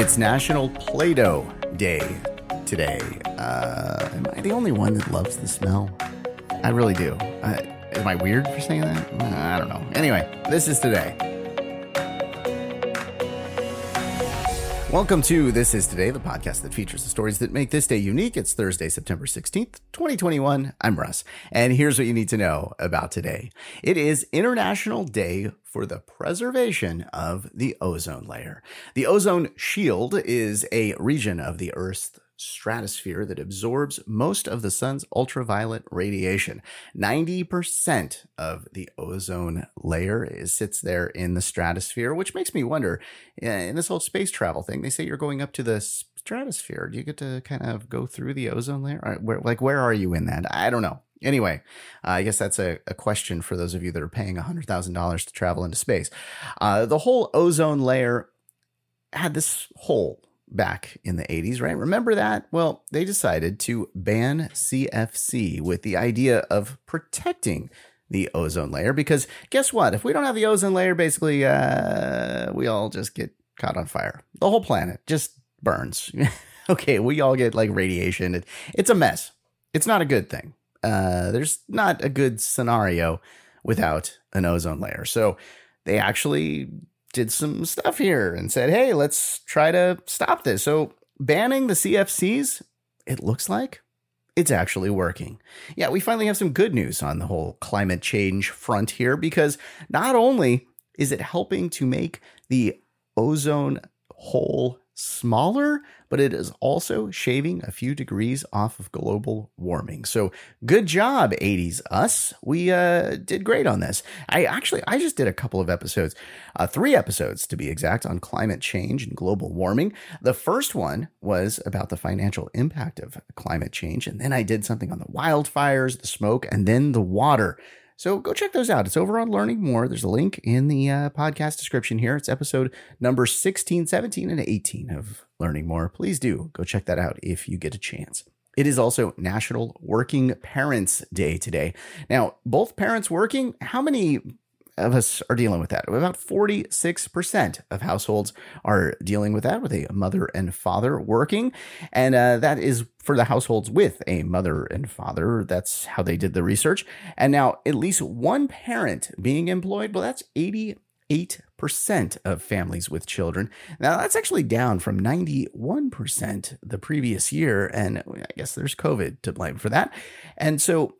It's National Play Doh Day today. Uh, am I the only one that loves the smell? I really do. Am I weird for saying that? I don't know. Anyway, this is today. Welcome to This Is Today, the podcast that features the stories that make this day unique. It's Thursday, September 16th, 2021. I'm Russ, and here's what you need to know about today. It is International Day for the Preservation of the Ozone Layer. The ozone shield is a region of the Earth's stratosphere that absorbs most of the sun's ultraviolet radiation. 90% of the ozone layer is, sits there in the stratosphere, which makes me wonder eh, in this whole space travel thing, they say you're going up to the stratosphere. Do you get to kind of go through the ozone layer? Like, where are you in that? I don't know. Anyway, uh, I guess that's a, a, question for those of you that are paying $100,000 to travel into space. Uh, the whole ozone layer had this hole back in the 80s, right? Remember that? Well, they decided to ban CFC with the idea of protecting the ozone layer because guess what? If we don't have the ozone layer, basically, uh, we all just get caught on fire. The whole planet just burns. okay, we all get like radiation. It's a mess. It's not a good thing. Uh, there's not a good scenario without an ozone layer. So they actually did some stuff here and said, hey, let's try to stop this. So banning the CFCs, it looks like it's actually working. Yeah, we finally have some good news on the whole climate change front here because not only is it helping to make the ozone hole smaller, but it is also shaving a few degrees off of global warming. So good job, 80s us. We uh, did great on this. I actually, I just did a couple of episodes, uh, three episodes to be exact, on climate change and global warming. The first one was about the financial impact of climate change. And then I did something on the wildfires, the smoke, and then the water. So go check those out. It's over on Learning More. There's a link in the uh, podcast description here. It's episode number 16, 17, and 18 of Learning More. Please do go check that out if you get a chance. It is also National Working Parents Day today. Now, both parents working, how many of us are dealing with that. About 46% of households are dealing with that, with a mother and father working. And uh, that is for the households with a mother and father. That's how they did the research. And now, at least one parent being employed, well, that's 88% of families with children. Now, that's actually down from 91% the previous year. And I guess there's COVID to blame for that. And so,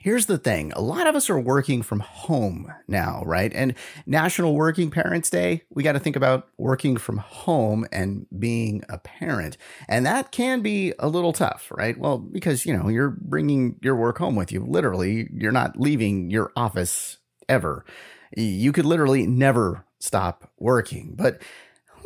Here's the thing a lot of us are working from home now, right? And National Working Parents Day, we got to think about working from home and being a parent. And that can be a little tough, right? Well, because, you know, you're bringing your work home with you. Literally, you're not leaving your office ever. You could literally never stop working. But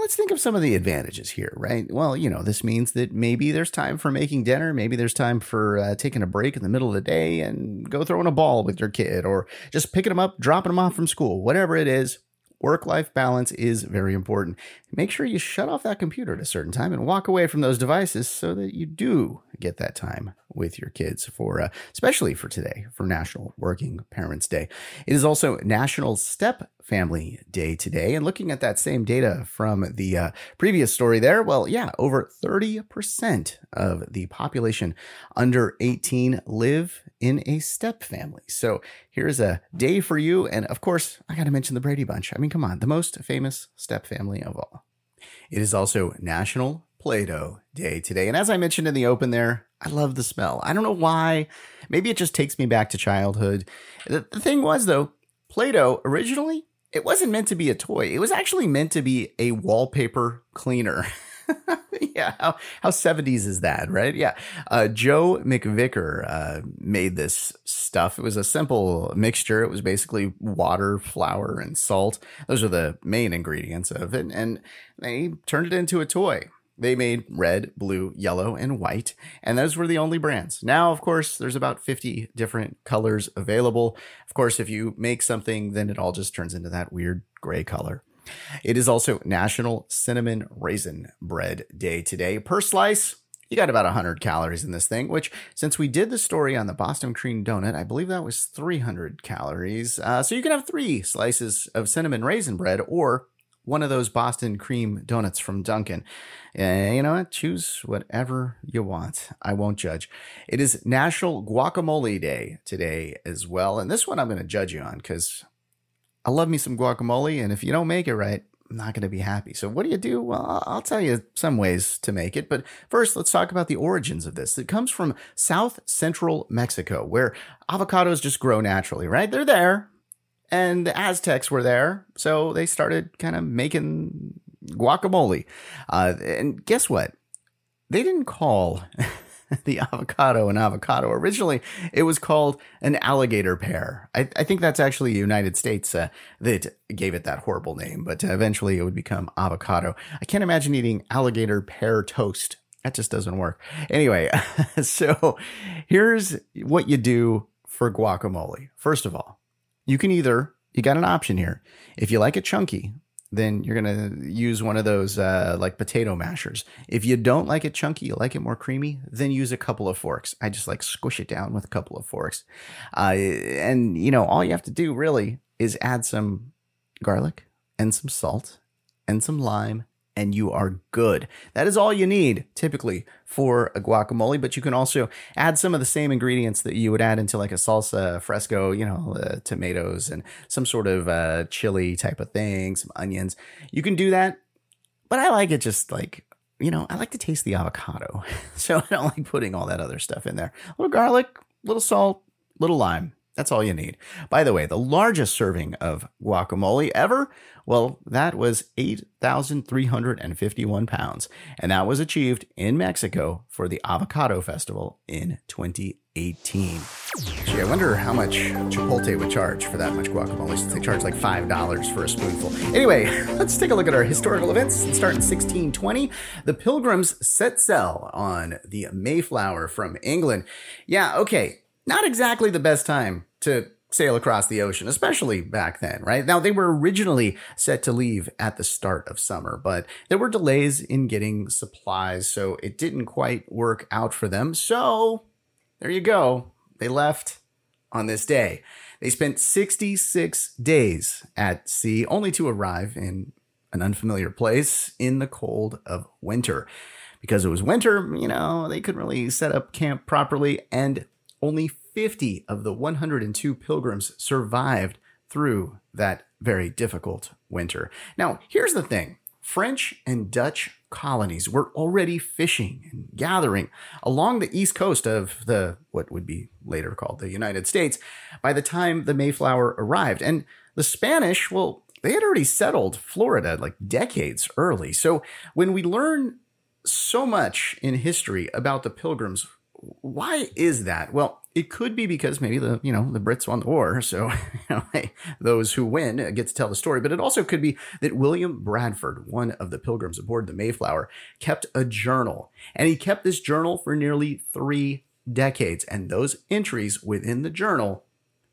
let's think of some of the advantages here, right? Well, you know, this means that maybe there's time for making dinner. Maybe there's time for uh, taking a break in the middle of the day and go throwing a ball with your kid or just picking them up, dropping them off from school, whatever it is. Work life balance is very important. Make sure you shut off that computer at a certain time and walk away from those devices so that you do get that time with your kids for, uh, especially for today, for National Working Parents Day. It is also National Step Family Day today. And looking at that same data from the uh, previous story there, well, yeah, over 30% of the population under 18 live in a step family. So here's a day for you. And of course, I got to mention the Brady Bunch. I mean, come on, the most famous step family of all. It is also National Play Doh Day today. And as I mentioned in the open there, I love the smell. I don't know why. Maybe it just takes me back to childhood. The, thing was, though, Play Doh originally, it wasn't meant to be a toy. It was actually meant to be a wallpaper cleaner. yeah, how, how 70s is that, right? Yeah. Uh, Joe McVicker uh, made this stuff. It was a simple mixture. It was basically water, flour, and salt. Those are the main ingredients of it. And they turned it into a toy. They made red, blue, yellow, and white, and those were the only brands. Now, of course, there's about 50 different colors available. Of course, if you make something, then it all just turns into that weird gray color. It is also National Cinnamon Raisin Bread Day today. Per slice, you got about 100 calories in this thing, which, since we did the story on the Boston Cream Donut, I believe that was 300 calories. Uh, so you can have three slices of cinnamon raisin bread or one of those Boston cream donuts from Dunkin'. Uh, you know what? Choose whatever you want. I won't judge. It is National Guacamole Day today as well. And this one I'm going to judge you on because I love me some guacamole. And if you don't make it right, I'm not going to be happy. So, what do you do? Well, I'll tell you some ways to make it. But first, let's talk about the origins of this. It comes from South Central Mexico, where avocados just grow naturally, right? They're there. And the Aztecs were there. So they started kind of making guacamole. Uh, and guess what? They didn't call the avocado and avocado. Originally, it was called an alligator pear. I, I think that's actually the United States uh, that gave it that horrible name, but eventually it would become avocado. I can't imagine eating alligator pear toast. That just doesn't work. Anyway, so here's what you do for guacamole. First of all, you can either, you got an option here. If you like it chunky, then you're going to use one of those uh, like potato mashers. If you don't like it chunky, you like it more creamy, then use a couple of forks. I just like squish it down with a couple of forks. Uh, and, you know, all you have to do really is add some garlic and some salt and some lime and you are good. That is all you need typically for a guacamole, but you can also add some of the same ingredients that you would add into like a salsa fresco, you know, uh, tomatoes and some sort of uh, chili type of thing, some onions. You can do that, but I like it just like, you know, I like to taste the avocado. so I don't like putting all that other stuff in there. A little garlic, a little salt, little lime. That's all you need. By the way, the largest serving of guacamole ever, well, that was 8,351 pounds. And that was achieved in Mexico for the Avocado Festival in 2018. Gee, I wonder how much Chipotle would charge for that much guacamole since they charge like $5 for a spoonful. Anyway, let's take a look at our historical events. Let's start in 1620. The Pilgrims set sail on the Mayflower from England. Yeah, okay not exactly the best time to sail across the ocean, especially back then, right? Now, they were originally set to leave at the start of summer, but there were delays in getting supplies, so it didn't quite work out for them. So, there you go. They left on this day. They spent 66 days at sea, only to arrive in an unfamiliar place in the cold of winter. Because it was winter, you know, they couldn't really set up camp properly, and only 50 of the 102 pilgrims survived through that very difficult winter. Now, here's the thing French and Dutch colonies were already fishing and gathering along the east coast of the what would be later called the United States by the time the Mayflower arrived. And the Spanish, well, they had already settled Florida like decades early. So when we learn so much in history about the pilgrims, why is that? Well, it could be because maybe the you know the Brits won the war, so you know, hey, those who win get to tell the story. But it also could be that William Bradford, one of the pilgrims aboard the Mayflower, kept a journal, and he kept this journal for nearly three decades. And those entries within the journal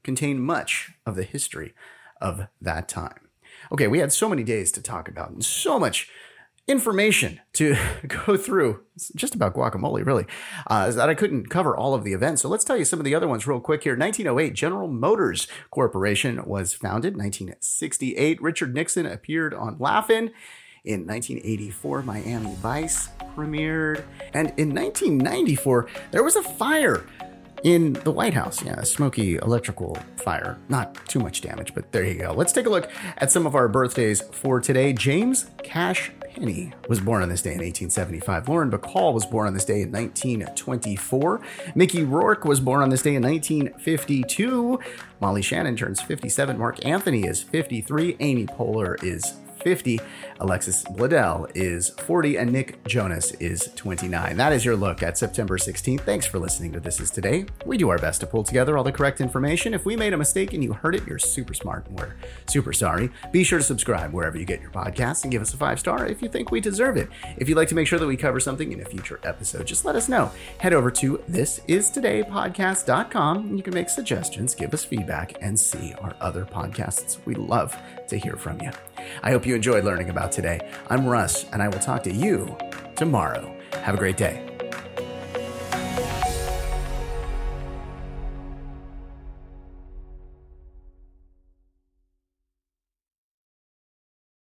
contain much of the history of that time. Okay, we had so many days to talk about, and so much information to go through just about guacamole really uh, is that i couldn't cover all of the events. So let's tell you some of the other ones real quick here. 1908 general motors corporation was founded. 1968 richard nixon appeared on laugh-in in 1984 miami vice premiered. And in 1994 there was a fire in the White House. Yeah, smoky electrical fire. Not too much damage, but there you go. Let's take a look at some of our birthdays for today. James Cash Penney was born on this day in 1875. Lauren Bacall was born on this day in 1924. Mickey Rourke was born on this day in 1952. Molly Shannon turns 57. Marc Anthony is 53. Amy Poehler is 50. Alexis Bledel is 40. And Nick Jonas is 29. That is your look at September 16th. Thanks for listening to This Is Today. We do our best to pull together all the correct information. If we made a mistake and you heard it, you're super smart and we're super sorry. Be sure to subscribe wherever you get your podcasts and give us a five star if you think we deserve it. If you'd like to make sure that we cover something in a future episode, just let us know. Head over to thisistodaypodcast.com and you can make suggestions, give us feedback, and see our other podcasts. We love to hear from you. I hope you enjoyed learning about today. I'm Russ, and I will talk to you tomorrow. Have a great day.